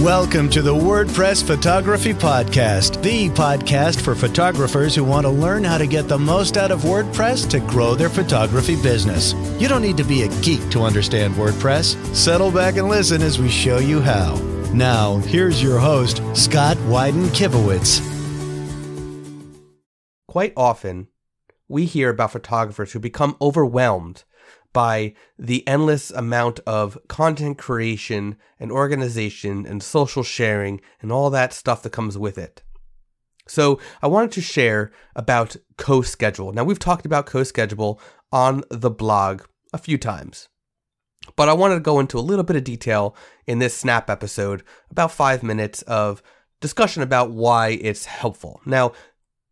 Welcome to the WordPress Photography Podcast, the podcast for photographers who want to learn how to get the most out of WordPress to grow their photography business. You don't need to be a geek to understand WordPress. Settle back and listen as we show you how. Now, here's your host, Scott Wyden Kivowitz. Quite often, we hear about photographers who become overwhelmed by the endless amount of content creation and organization and social sharing and all that stuff that comes with it. So, I wanted to share about CoSchedule. Now, we've talked about CoSchedule on the blog a few times, but I wanted to go into a little bit of detail in this Snap episode, about five minutes of discussion about why it's helpful. Now,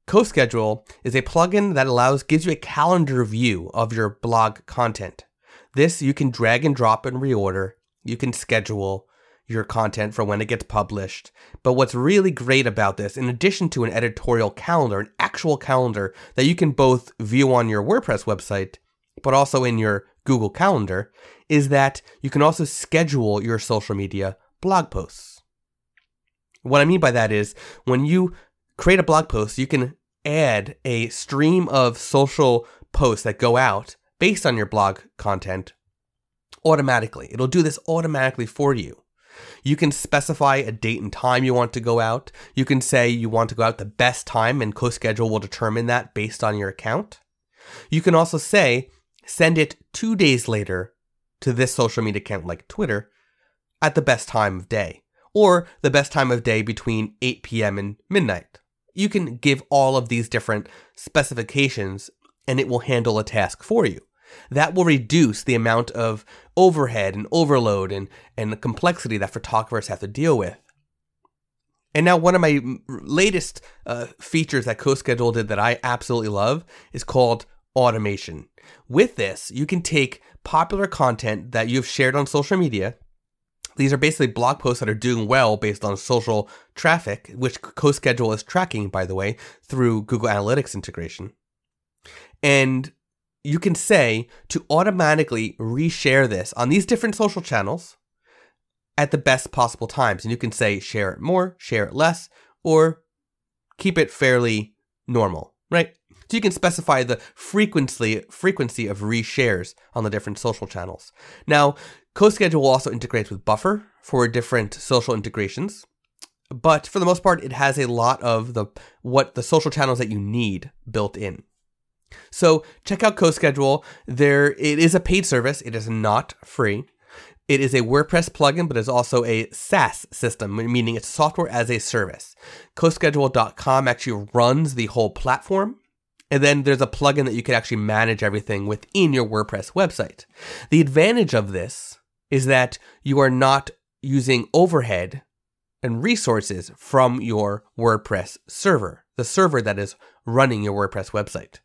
CoSchedule is a plugin that allows gives you a calendar view of your blog content. This you can drag and drop and reorder. You can schedule your content for when it gets published. But what's really great about this, in addition to an editorial calendar, an actual calendar that you can both view on your WordPress website, but also in your Google Calendar, is that you can also schedule your social media blog posts. What I mean by that is when you create a blog post, you can add a stream of social posts that go out based on your blog content automatically. It'll do this automatically for you. You can specify a date and time you want to go out. You can say you want to go out the best time, and CoSchedule will determine that based on your account. You can also say, send it two days later to this social media account like Twitter at the best time of day, or the best time of day between 8 p.m. and midnight you can give all of these different specifications and it will handle a task for you. That will reduce the amount of overhead and overload and, and the complexity that photographers have to deal with. And now, one of my latest uh, features that CoSchedule did that I absolutely love is called automation. With this, you can take popular content that you've shared on social media these are basically blog posts that are doing well based on social traffic, which CoSchedule is tracking, by the way, through Google Analytics integration. And you can say to automatically reshare this on these different social channels at the best possible times. And you can say share it more, share it less, or keep it fairly normal, right? So you can specify the frequency frequency of reshares on the different social channels. Now, CoSchedule will also integrates with Buffer for different social integrations, but for the most part, it has a lot of the what the social channels that you need built in. So check out CoSchedule. There, it is a paid service. It is not free. It is a WordPress plugin, but it's also a SaaS system, meaning it's software as a service. CoSchedule.com actually runs the whole platform. And then there's a plugin that you can actually manage everything within your WordPress website. The advantage of this is that you are not using overhead and resources from your WordPress server, the server that is running your WordPress website.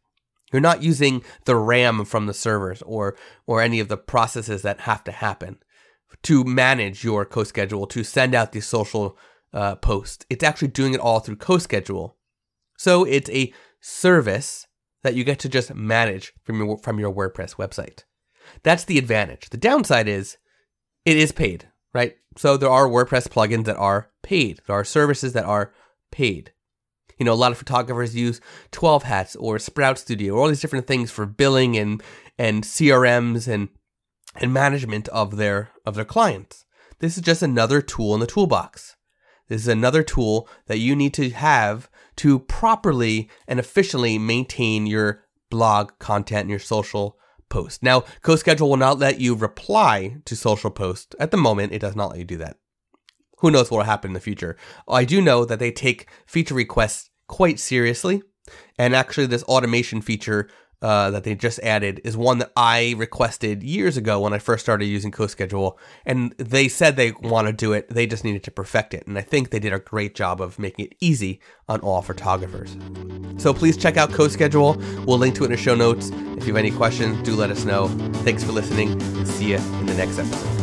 You're not using the RAM from the servers or or any of the processes that have to happen to manage your CoSchedule to send out these social uh, posts. It's actually doing it all through CoSchedule. So it's a service that you get to just manage from your from your WordPress website. That's the advantage. The downside is it is paid, right? So there are WordPress plugins that are paid. There are services that are paid. You know, a lot of photographers use 12 Hats or Sprout Studio, or all these different things for billing and and CRMs and and management of their of their clients. This is just another tool in the toolbox. This is another tool that you need to have to properly and efficiently maintain your blog content and your social post. Now, CoSchedule will not let you reply to social posts. At the moment, it does not let you do that. Who knows what will happen in the future? I do know that they take feature requests quite seriously. And actually, this automation feature uh, that they just added is one that I requested years ago when I first started using CoSchedule, and they said they want to do it. They just needed to perfect it, and I think they did a great job of making it easy on all photographers. So please check out CoSchedule. We'll link to it in the show notes. If you have any questions, do let us know. Thanks for listening. See you in the next episode.